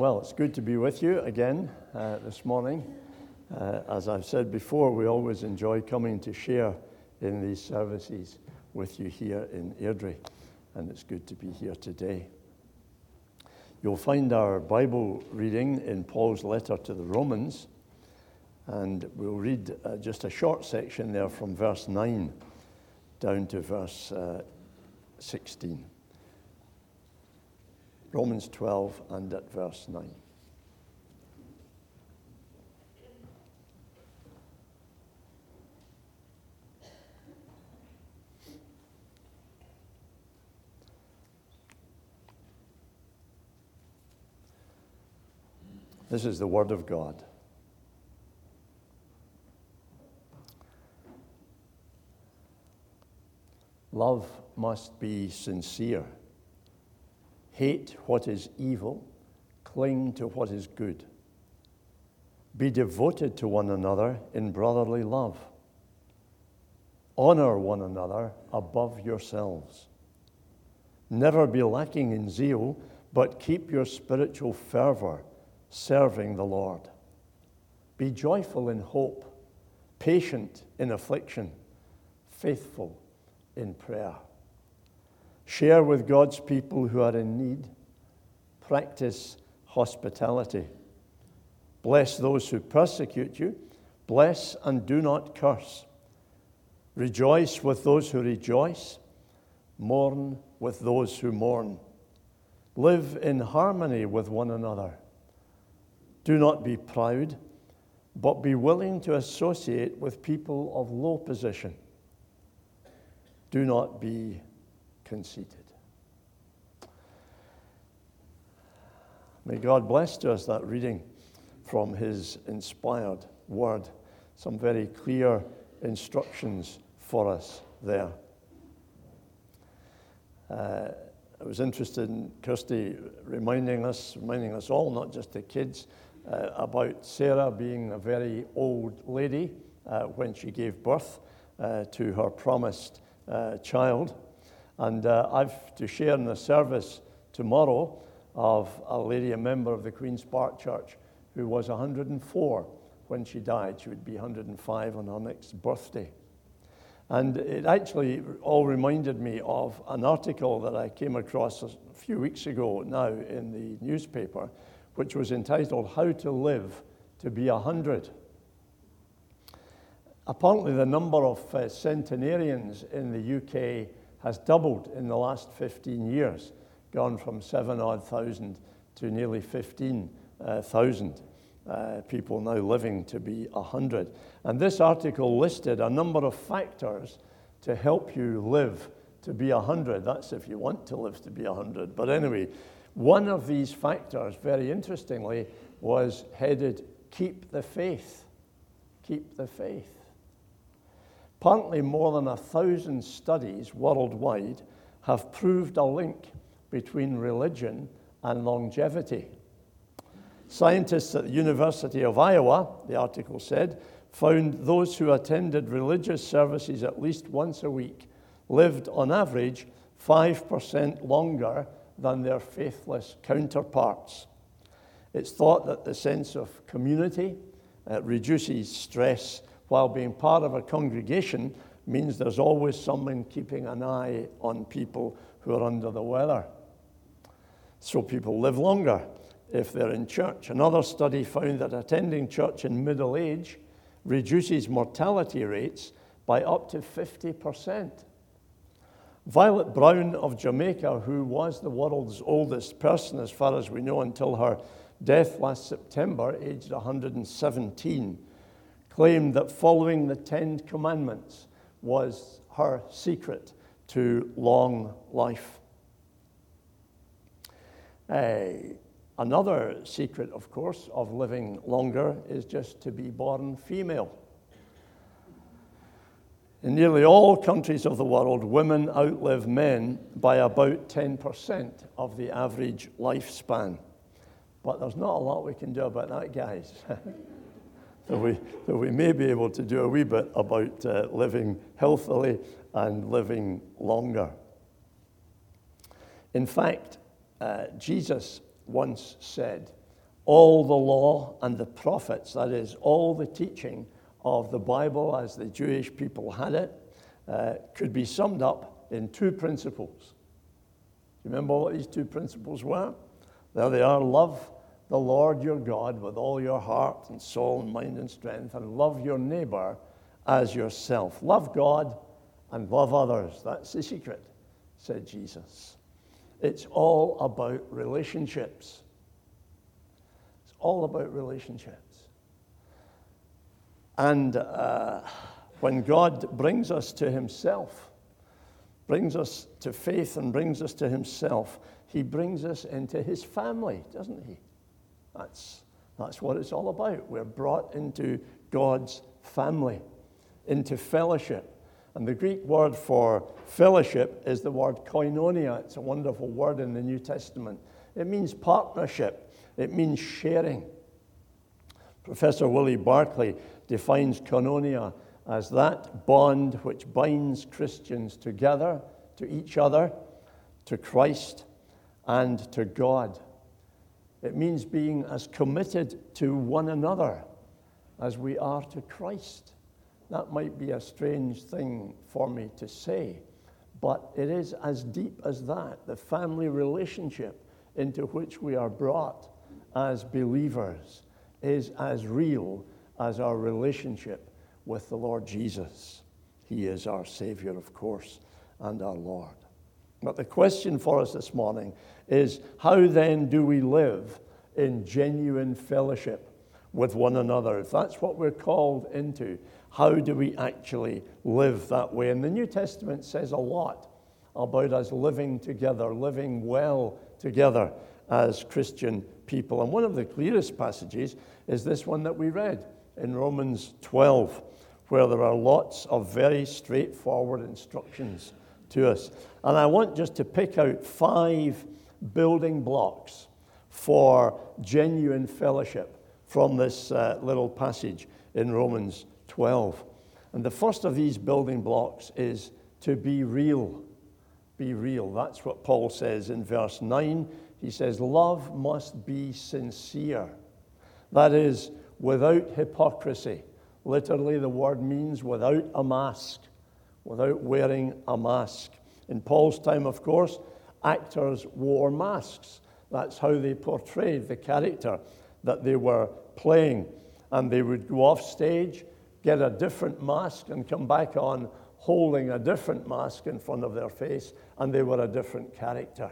Well, it's good to be with you again uh, this morning. Uh, as I've said before, we always enjoy coming to share in these services with you here in Airdrie, and it's good to be here today. You'll find our Bible reading in Paul's letter to the Romans, and we'll read uh, just a short section there from verse 9 down to verse uh, 16. Romans 12 and at verse 9. This is the Word of God. Love must be sincere. Hate what is evil, cling to what is good. Be devoted to one another in brotherly love. Honor one another above yourselves. Never be lacking in zeal, but keep your spiritual fervor serving the Lord. Be joyful in hope, patient in affliction, faithful in prayer. Share with God's people who are in need. Practice hospitality. Bless those who persecute you. Bless and do not curse. Rejoice with those who rejoice. Mourn with those who mourn. Live in harmony with one another. Do not be proud, but be willing to associate with people of low position. Do not be conceited. May God bless to us that reading from His inspired word. Some very clear instructions for us there. Uh, I was interested in Kirsty reminding us, reminding us all, not just the kids, uh, about Sarah being a very old lady uh, when she gave birth uh, to her promised uh, child. And uh, I've to share in the service tomorrow of a lady, a member of the Queen's Park Church, who was 104 when she died. She would be 105 on her next birthday. And it actually all reminded me of an article that I came across a few weeks ago now in the newspaper, which was entitled How to Live to Be 100. Apparently, the number of uh, centenarians in the UK has doubled in the last 15 years, gone from seven odd thousand to nearly 15,000 uh, uh, people now living to be 100. And this article listed a number of factors to help you live to be 100. That's if you want to live to be 100. But anyway, one of these factors, very interestingly, was headed Keep the Faith. Keep the Faith. Apparently, more than a thousand studies worldwide have proved a link between religion and longevity. Scientists at the University of Iowa, the article said, found those who attended religious services at least once a week lived on average 5% longer than their faithless counterparts. It's thought that the sense of community uh, reduces stress while being part of a congregation means there's always someone keeping an eye on people who are under the weather. So people live longer if they're in church. Another study found that attending church in middle age reduces mortality rates by up to 50%. Violet Brown of Jamaica, who was the world's oldest person, as far as we know, until her death last September, aged 117, claimed that following the Ten Commandments was her secret to long life. Uh, another secret, of course, of living longer is just to be born female. In nearly all countries of the world, women outlive men by about 10% of the average lifespan. But there's not a lot we can do about that, guys. that we, that we may be able to do a wee bit about uh, living healthily and living longer. In fact, uh, Jesus once said all the law and the prophets, that is, all the teaching of the Bible as the Jewish people had it, uh, could be summed up in two principles. Do you remember what these two principles were? There they are love the Lord your God with all your heart and soul and mind and strength, and love your neighbor as yourself. Love God and love others. That's the secret, said Jesus. It's all about relationships. It's all about relationships. And uh, when God brings us to Himself, brings us to faith and brings us to Himself, He brings us into His family, doesn't He? That's, that's what it's all about. We're brought into God's family, into fellowship. And the Greek word for fellowship is the word koinonia. It's a wonderful word in the New Testament. It means partnership, it means sharing. Professor Willie Barclay defines koinonia as that bond which binds Christians together to each other, to Christ, and to God. It means being as committed to one another as we are to Christ. That might be a strange thing for me to say, but it is as deep as that the family relationship into which we are brought as believers is as real as our relationship with the Lord Jesus. He is our Savior, of course, and our Lord. But the question for us this morning is how then do we live in genuine fellowship with one another? If that's what we're called into, how do we actually live that way? And the New Testament says a lot about us living together, living well together as Christian people. And one of the clearest passages is this one that we read in Romans 12, where there are lots of very straightforward instructions to us. And I want just to pick out five building blocks for genuine fellowship from this uh, little passage in Romans 12. And the first of these building blocks is to be real. Be real. That's what Paul says in verse 9. He says, Love must be sincere. That is, without hypocrisy. Literally, the word means without a mask, without wearing a mask. In Paul's time, of course, actors wore masks. That's how they portrayed the character that they were playing. And they would go off stage, get a different mask, and come back on holding a different mask in front of their face, and they were a different character.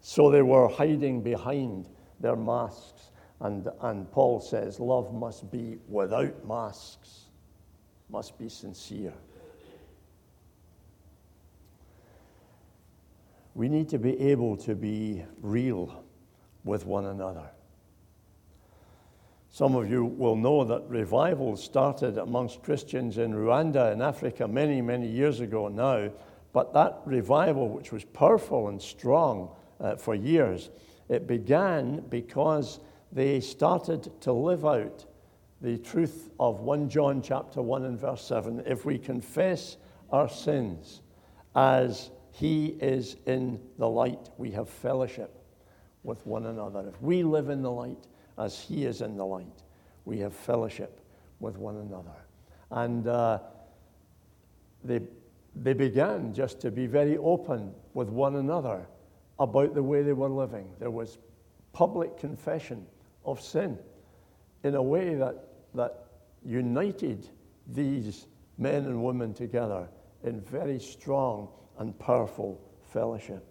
So they were hiding behind their masks. And, and Paul says, Love must be without masks, must be sincere. We need to be able to be real with one another. Some of you will know that revival started amongst Christians in Rwanda in Africa many, many years ago now. But that revival, which was powerful and strong uh, for years, it began because they started to live out the truth of 1 John chapter 1 and verse 7. If we confess our sins as he is in the light. We have fellowship with one another. If we live in the light as He is in the light, we have fellowship with one another. And uh, they, they began just to be very open with one another about the way they were living. There was public confession of sin in a way that, that united these men and women together in very strong and powerful fellowship.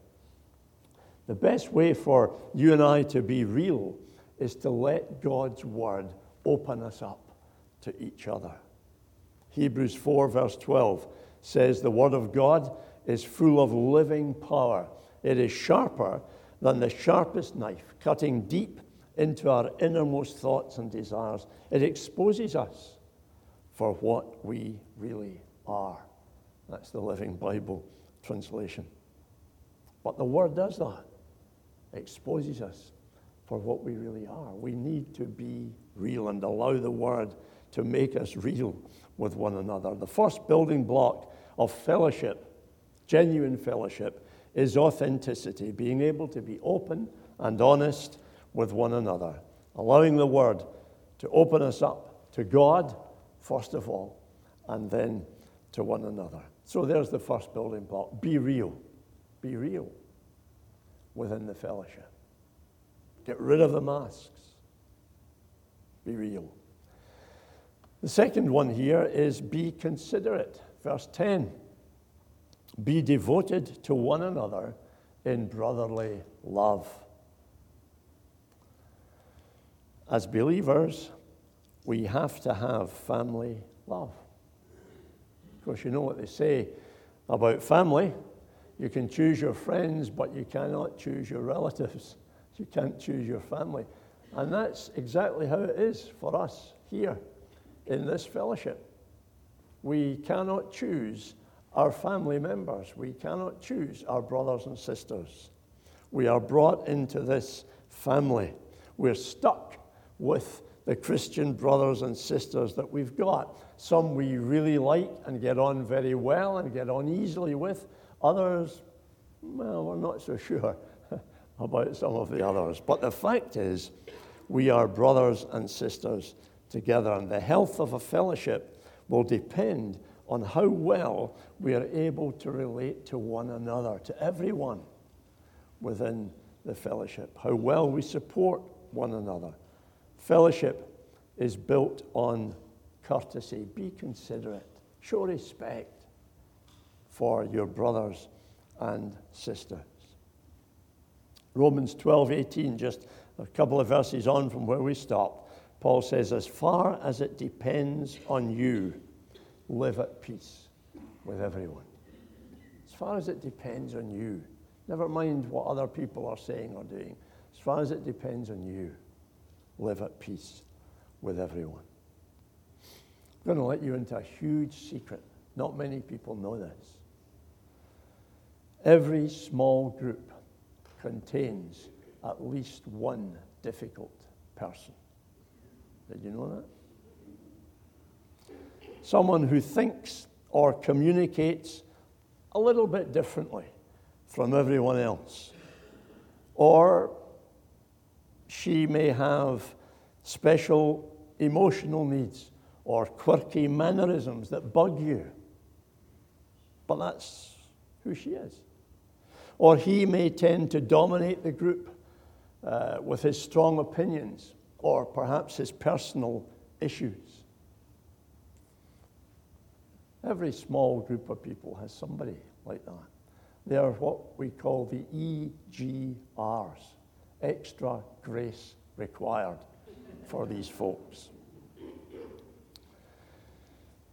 The best way for you and I to be real is to let God's word open us up to each other. Hebrews 4, verse 12 says, The word of God is full of living power. It is sharper than the sharpest knife, cutting deep into our innermost thoughts and desires. It exposes us for what we really are. That's the Living Bible translation. But the Word does that, it exposes us for what we really are. We need to be real and allow the Word to make us real with one another. The first building block of fellowship, genuine fellowship, is authenticity, being able to be open and honest with one another, allowing the Word to open us up to God, first of all, and then to one another. So there's the first building block be real. Be real within the fellowship. Get rid of the masks. Be real. The second one here is be considerate. Verse 10 Be devoted to one another in brotherly love. As believers, we have to have family love. Of course, you know what they say about family. You can choose your friends, but you cannot choose your relatives. You can't choose your family. And that's exactly how it is for us here in this fellowship. We cannot choose our family members. We cannot choose our brothers and sisters. We are brought into this family. We're stuck with the Christian brothers and sisters that we've got. Some we really like and get on very well and get on easily with. Others, well, we're not so sure about some of the others. But the fact is, we are brothers and sisters together, and the health of a fellowship will depend on how well we are able to relate to one another, to everyone within the fellowship, how well we support one another Fellowship is built on courtesy. Be considerate. Show respect for your brothers and sisters. Romans 12, 18, just a couple of verses on from where we stopped, Paul says, As far as it depends on you, live at peace with everyone. As far as it depends on you, never mind what other people are saying or doing, as far as it depends on you, live at peace with everyone. I'm going to let you into a huge secret. Not many people know this. Every small group contains at least one difficult person. Did you know that? Someone who thinks or communicates a little bit differently from everyone else, or she may have special emotional needs or quirky mannerisms that bug you. But that's who she is. Or he may tend to dominate the group uh, with his strong opinions or perhaps his personal issues. Every small group of people has somebody like that. They are what we call the EGRs extra grace required for these folks.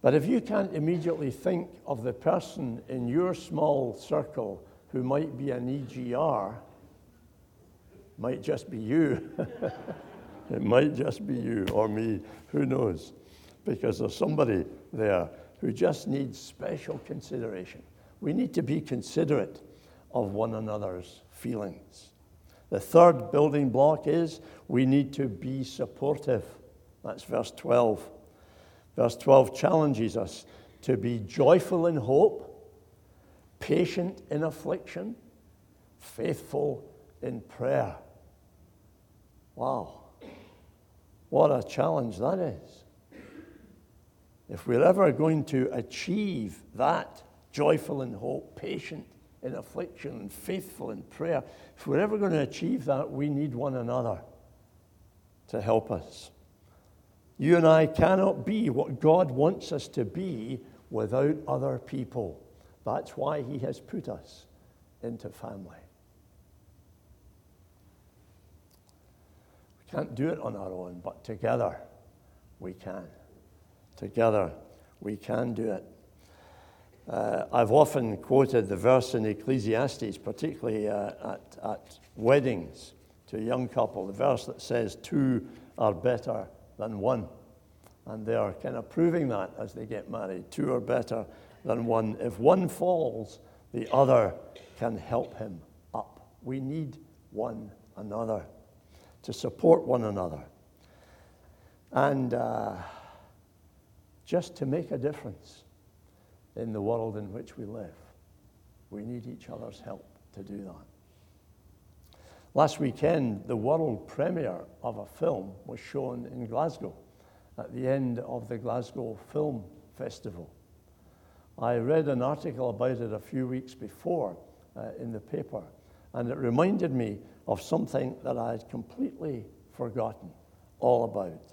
But if you can't immediately think of the person in your small circle who might be an EGR, might just be you. it might just be you or me, who knows? Because there's somebody there who just needs special consideration. We need to be considerate of one another's feelings. The third building block is we need to be supportive. That's verse 12. Verse 12 challenges us to be joyful in hope, patient in affliction, faithful in prayer. Wow. What a challenge that is. If we're ever going to achieve that, joyful in hope, patient in affliction and faithful in prayer. If we're ever going to achieve that, we need one another to help us. You and I cannot be what God wants us to be without other people. That's why He has put us into family. We can't do it on our own, but together we can. Together we can do it. Uh, I've often quoted the verse in Ecclesiastes, particularly uh, at, at weddings to a young couple, the verse that says, Two are better than one. And they are kind of proving that as they get married. Two are better than one. If one falls, the other can help him up. We need one another to support one another. And uh, just to make a difference in the world in which we live. We need each other's help to do that. Last weekend, the world premiere of a film was shown in Glasgow at the end of the Glasgow Film Festival. I read an article about it a few weeks before uh, in the paper, and it reminded me of something that I had completely forgotten all about.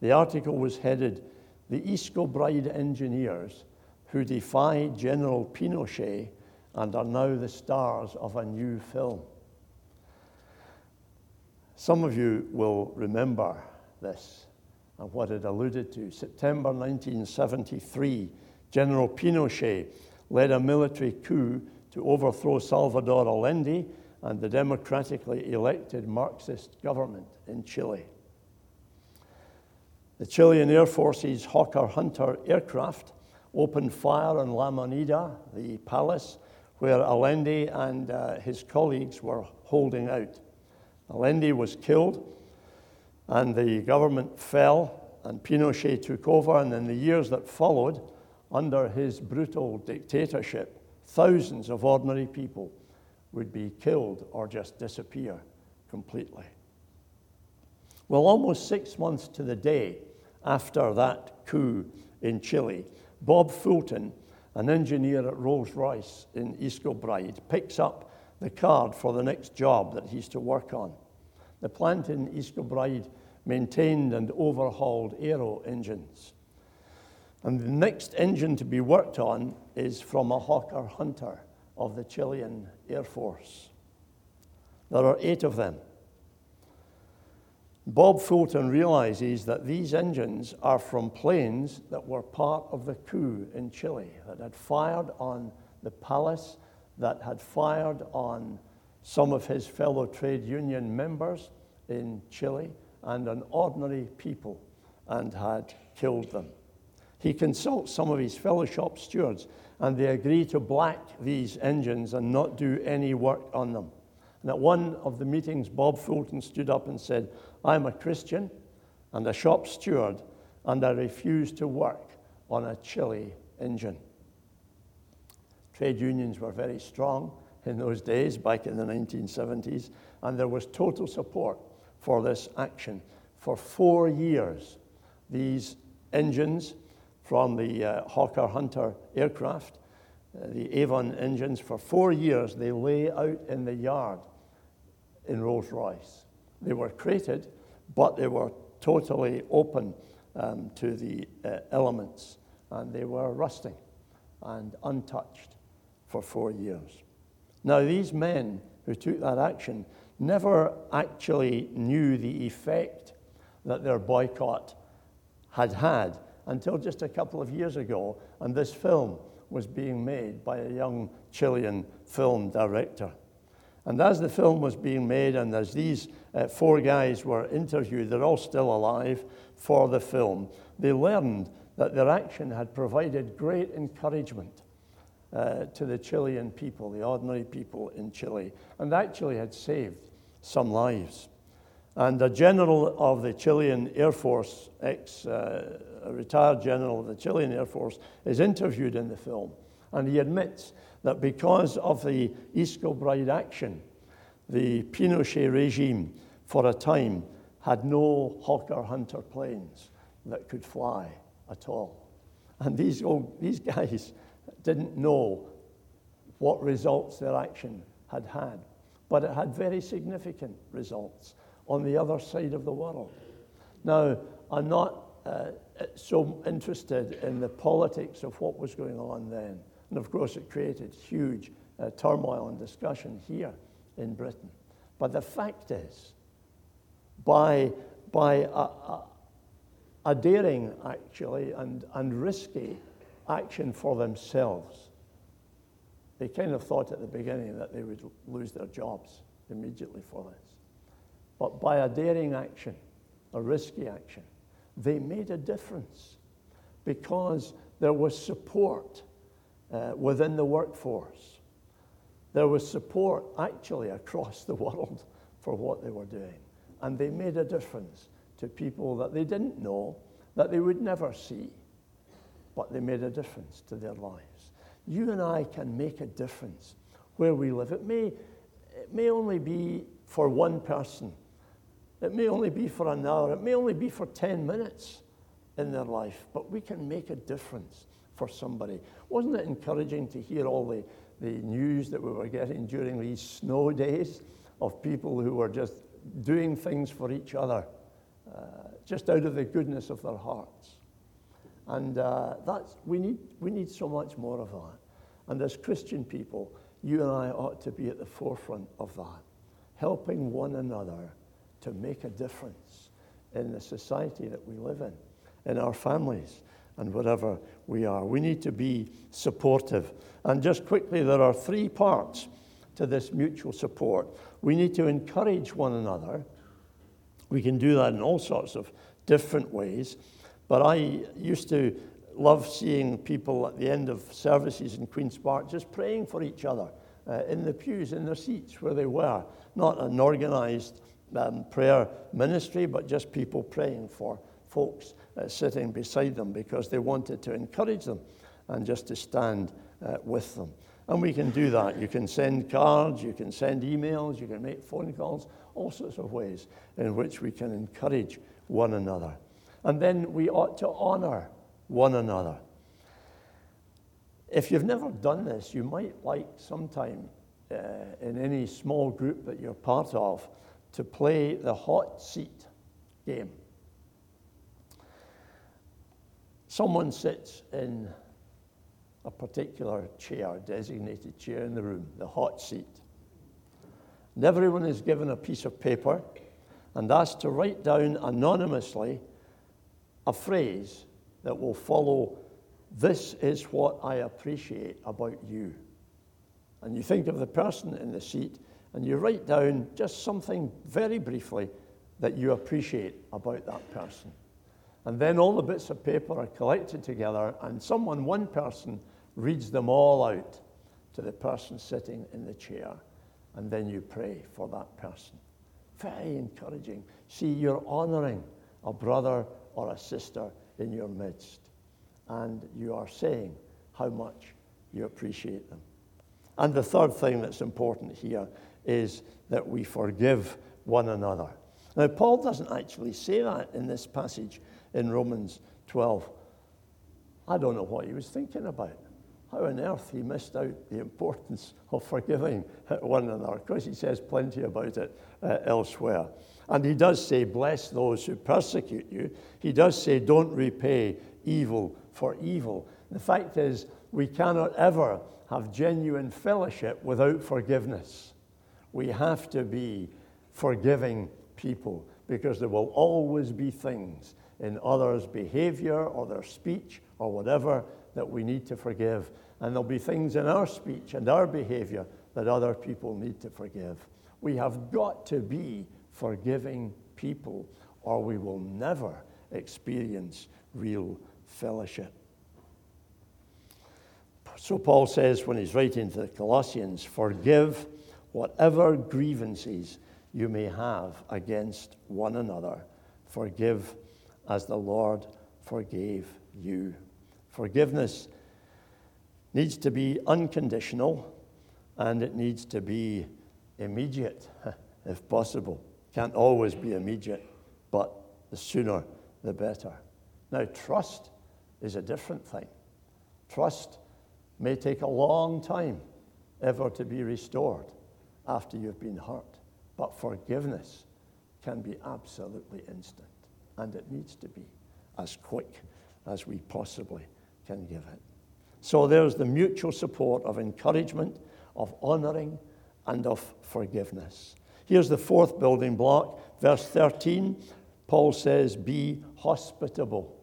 The article was headed The East Kilbride Engineers Who Defied General Pinochet and Are Now the Stars of a New Film. Some of you will remember this and what it alluded to. September 1973, General Pinochet led a military coup to overthrow Salvador Allende and the democratically elected Marxist government in Chile. The Chilean Air Force's Hawker Hunter aircraft opened fire on La Moneda, the palace where Allende and uh, his colleagues were holding out. Allende was killed, and the government fell, and Pinochet took over. And in the years that followed, under his brutal dictatorship, thousands of ordinary people would be killed or just disappear completely. Well, almost six months to the day after that coup in Chile, Bob Fulton, an engineer at Rolls Royce in East Kilbride, picks up the card for the next job that he's to work on. The plant in East Kilbride maintained and overhauled aero engines. And the next engine to be worked on is from a Hawker Hunter of the Chilean Air Force. There are eight of them. Bob Fulton realizes that these engines are from planes that were part of the coup in Chile, that had fired on the palace, that had fired on some of his fellow trade union members in Chile, and on ordinary people, and had killed them. He consults some of his fellow shop stewards, and they agree to black these engines and not do any work on them. And at one of the meetings, Bob Fulton stood up and said, I'm a Christian and a shop steward, and I refuse to work on a Chile engine. Trade unions were very strong in those days, back in the 1970s, and there was total support for this action. For four years, these engines from the uh, Hawker Hunter aircraft, uh, the Avon engines, for four years they lay out in the yard in Rolls Royce. They were crated, but they were totally open um, to the uh, elements, and they were rusting and untouched for four years. Now, these men who took that action never actually knew the effect that their boycott had had until just a couple of years ago, and this film was being made by a young Chilean film director. And as the film was being made, and as these uh, four guys were interviewed, they're all still alive for the film, they learned that their action had provided great encouragement uh, to the Chilean people, the ordinary people in Chile, and actually had saved some lives. And a general of the Chilean Air Force, ex uh, retired general of the Chilean Air Force, is interviewed in the film. And he admits that because of the East Kilbride action, the Pinochet regime, for a time, had no Hawker Hunter planes that could fly at all. And these, old, these guys didn't know what results their action had had, but it had very significant results on the other side of the world. Now, I'm not uh, so interested in the politics of what was going on then. And of course, it created huge uh, turmoil and discussion here in Britain. But the fact is, by, by a, a, a daring, actually, and, and risky action for themselves, they kind of thought at the beginning that they would lose their jobs immediately for this. But by a daring action, a risky action, they made a difference because there was support uh, within the workforce. There was support actually across the world for what they were doing. And they made a difference to people that they didn't know, that they would never see, but they made a difference to their lives. You and I can make a difference where we live. It may, it may only be for one person. It may only be for an hour, it may only be for 10 minutes in their life, but we can make a difference for somebody. Wasn't it encouraging to hear all the, the news that we were getting during these snow days of people who were just doing things for each other, uh, just out of the goodness of their hearts? And uh, that's, we, need, we need so much more of that. And as Christian people, you and I ought to be at the forefront of that, helping one another to make a difference in the society that we live in, in our families, and wherever we are. We need to be supportive. And just quickly, there are three parts to this mutual support. We need to encourage one another. We can do that in all sorts of different ways. But I used to love seeing people at the end of services in Queen's Park just praying for each other uh, in the pews, in their seats where they were. Not an organized um, prayer ministry, but just people praying for folks uh, sitting beside them because they wanted to encourage them and just to stand uh, with them. And we can do that. You can send cards, you can send emails, you can make phone calls, all sorts of ways in which we can encourage one another. And then we ought to honor one another. If you've never done this, you might like sometime uh, in any small group that you're part of to play the hot seat game. Someone sits in a particular chair, designated chair in the room, the hot seat. And everyone is given a piece of paper and asked to write down anonymously a phrase that will follow This is what I appreciate about you. And you think of the person in the seat and you write down just something very briefly that you appreciate about that person. And then all the bits of paper are collected together, and someone, one person, reads them all out to the person sitting in the chair. And then you pray for that person. Very encouraging. See, you're honoring a brother or a sister in your midst. And you are saying how much you appreciate them. And the third thing that's important here is that we forgive one another. Now, Paul doesn't actually say that in this passage in Romans 12. I don't know what he was thinking about. How on earth he missed out the importance of forgiving one another. because he says plenty about it uh, elsewhere. And he does say, Bless those who persecute you. He does say, Don't repay evil for evil. The fact is, we cannot ever have genuine fellowship without forgiveness. We have to be forgiving people because there will always be things in others' behavior or their speech or whatever that we need to forgive. And there'll be things in our speech and our behavior that other people need to forgive. We have got to be forgiving people, or we will never experience real fellowship. So Paul says when he's writing to the Colossians, forgive whatever grievances you may have against one another. Forgive as the Lord forgave you. Forgiveness needs to be unconditional and it needs to be immediate if possible. Can't always be immediate, but the sooner the better. Now, trust is a different thing. Trust may take a long time ever to be restored after you've been hurt, but forgiveness can be absolutely instant, and it needs to be as quick as we possibly can give it. So there's the mutual support of encouragement, of honoring, and of forgiveness. Here's the fourth building block, verse 13. Paul says, Be hospitable,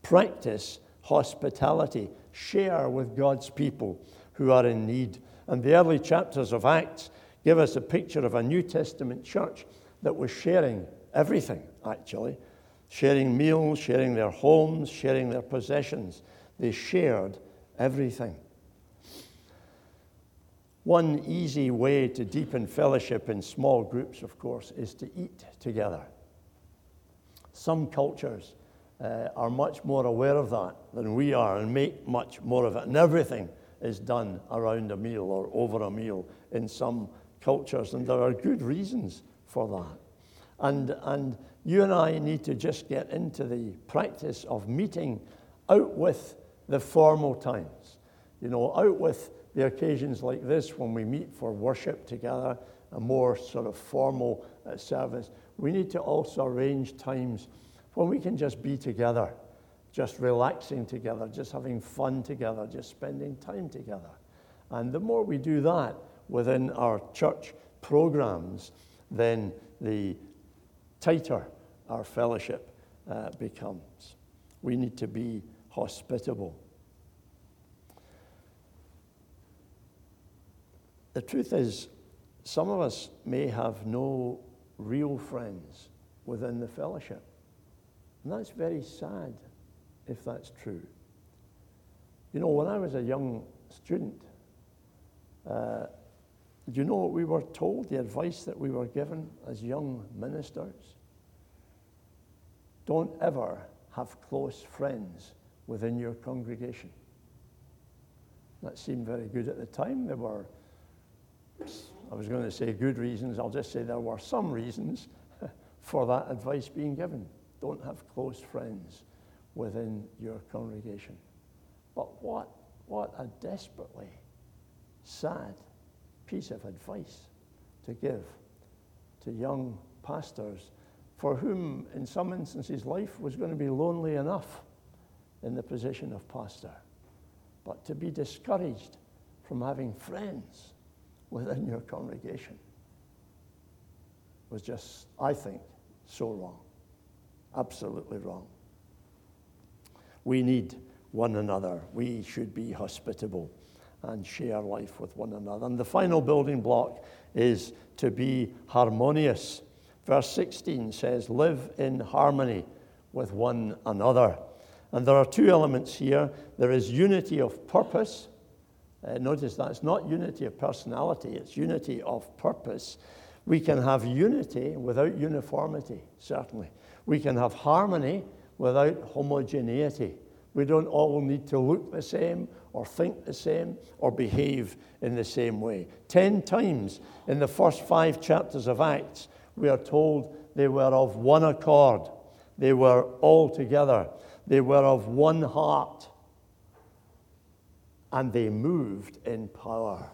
practice hospitality, share with God's people who are in need. And the early chapters of Acts give us a picture of a New Testament church that was sharing everything, actually sharing meals, sharing their homes, sharing their possessions. They shared everything. One easy way to deepen fellowship in small groups, of course, is to eat together. Some cultures uh, are much more aware of that than we are and make much more of it. And everything is done around a meal or over a meal in some cultures. And there are good reasons for that. And, and you and I need to just get into the practice of meeting out with the formal times. You know, out with the occasions like this when we meet for worship together, a more sort of formal uh, service. We need to also arrange times when we can just be together, just relaxing together, just having fun together, just spending time together. And the more we do that within our church programs, then the tighter our fellowship uh, becomes. We need to be hospitable. The truth is, some of us may have no real friends within the fellowship. And that's very sad if that's true. You know, when I was a young student, uh, you know what we were told, the advice that we were given as young ministers? Don't ever have close friends within your congregation. That seemed very good at the time. There were, I was going to say good reasons, I'll just say there were some reasons for that advice being given. Don't have close friends within your congregation. But what, what a desperately sad piece of advice to give to young pastors for whom, in some instances, life was going to be lonely enough in the position of pastor. But to be discouraged from having friends within your congregation was just, I think, so wrong. Absolutely wrong. We need one another. We should be hospitable and share life with one another. And the final building block is to be harmonious. Verse 16 says, Live in harmony with one another. And there are two elements here there is unity of purpose. Uh, notice that's not unity of personality, it's unity of purpose. We can have unity without uniformity, certainly. We can have harmony without homogeneity. We don't all need to look the same or think the same or behave in the same way. Ten times in the first five chapters of Acts, we are told they were of one accord, they were all together, they were of one heart, and they moved in power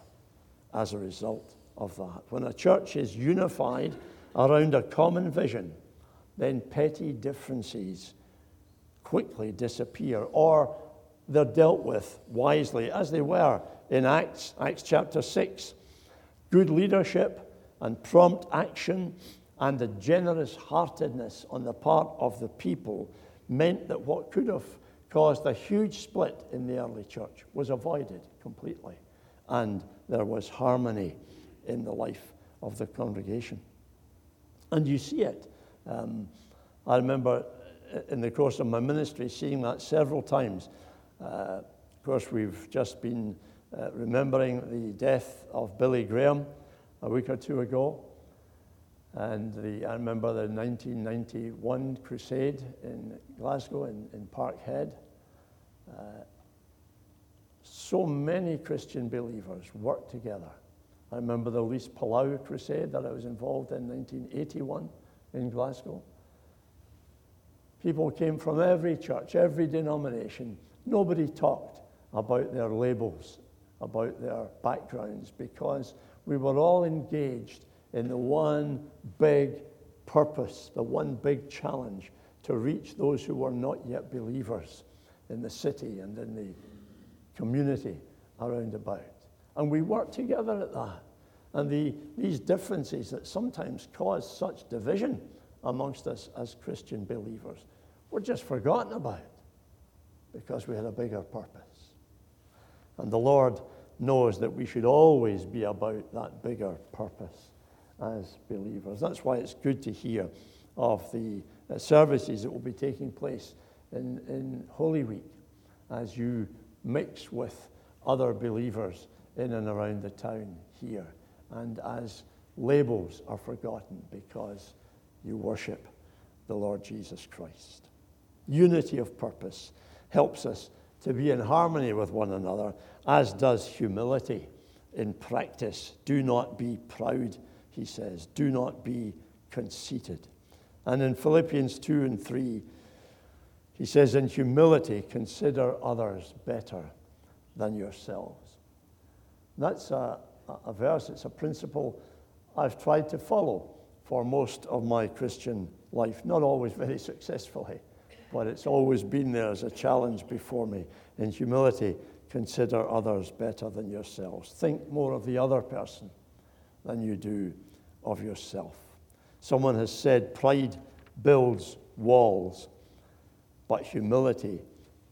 as a result of that. When a church is unified around a common vision, then petty differences quickly disappear or they're dealt with wisely, as they were in Acts, Acts chapter 6. Good leadership and prompt action and a generous heartedness on the part of the people meant that what could have caused a huge split in the early church was avoided completely. And there was harmony in the life of the congregation. And you see it. Um, I remember in the course of my ministry seeing that several times. Uh, of course, we've just been uh, remembering the death of Billy Graham a week or two ago. And the, I remember the 1991 crusade in Glasgow, in, in Parkhead. Uh, so many Christian believers worked together. I remember the Luis Palau crusade that I was involved in 1981 in Glasgow. People came from every church, every denomination. Nobody talked about their labels, about their backgrounds, because we were all engaged in the one big purpose, the one big challenge to reach those who were not yet believers in the city and in the community around about. And we worked together at that. And the, these differences that sometimes cause such division amongst us as Christian believers were just forgotten about because we had a bigger purpose. And the Lord knows that we should always be about that bigger purpose as believers. That's why it's good to hear of the uh, services that will be taking place in, in Holy Week as you mix with other believers in and around the town here, and as labels are forgotten because you worship the Lord Jesus Christ. Unity of purpose helps us to be in harmony with one another, as does humility in practice. Do not be proud he says, Do not be conceited. And in Philippians 2 and 3, he says, In humility, consider others better than yourselves. That's a, a verse, it's a principle I've tried to follow for most of my Christian life. Not always very successfully, but it's always been there as a challenge before me. In humility, consider others better than yourselves. Think more of the other person than you do of yourself. Someone has said, pride builds walls, but humility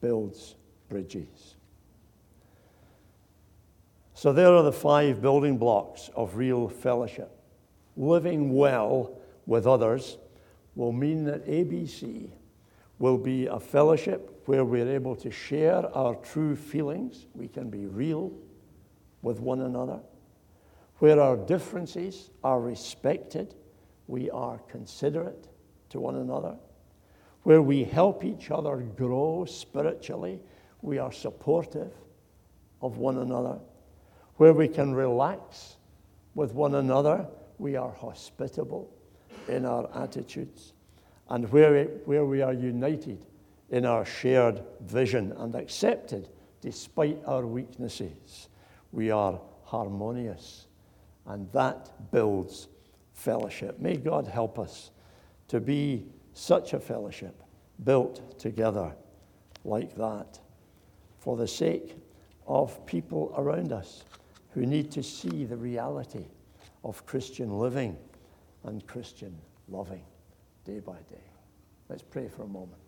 builds bridges. So, there are the five building blocks of real fellowship. Living well with others will mean that ABC will be a fellowship where we're able to share our true feelings. We can be real with one another. Where our differences are respected, we are considerate to one another. Where we help each other grow spiritually, we are supportive of one another. Where we can relax with one another, we are hospitable in our attitudes. And where, where we are united in our shared vision and accepted despite our weaknesses, we are harmonious. And that builds fellowship. May God help us to be such a fellowship built together like that for the sake of people around us who need to see the reality of Christian living and Christian loving day by day. Let's pray for a moment.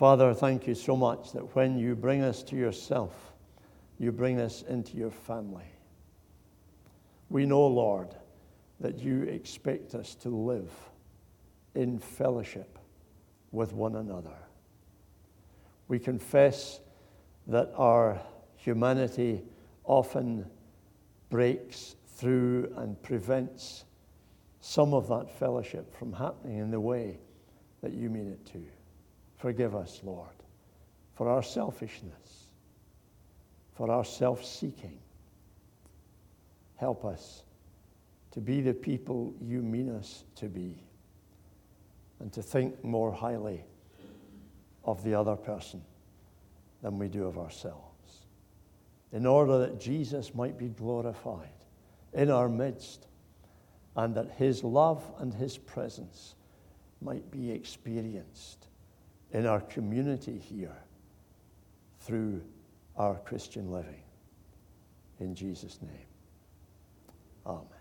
Father, thank you so much that when you bring us to yourself, you bring us into your family. We know, Lord, that you expect us to live in fellowship with one another. We confess that our humanity often breaks through and prevents some of that fellowship from happening in the way that you mean it to. Forgive us, Lord, for our selfishness, for our self seeking. Help us to be the people you mean us to be and to think more highly of the other person than we do of ourselves, in order that Jesus might be glorified in our midst and that his love and his presence might be experienced in our community here through our Christian living. In Jesus' name, amen.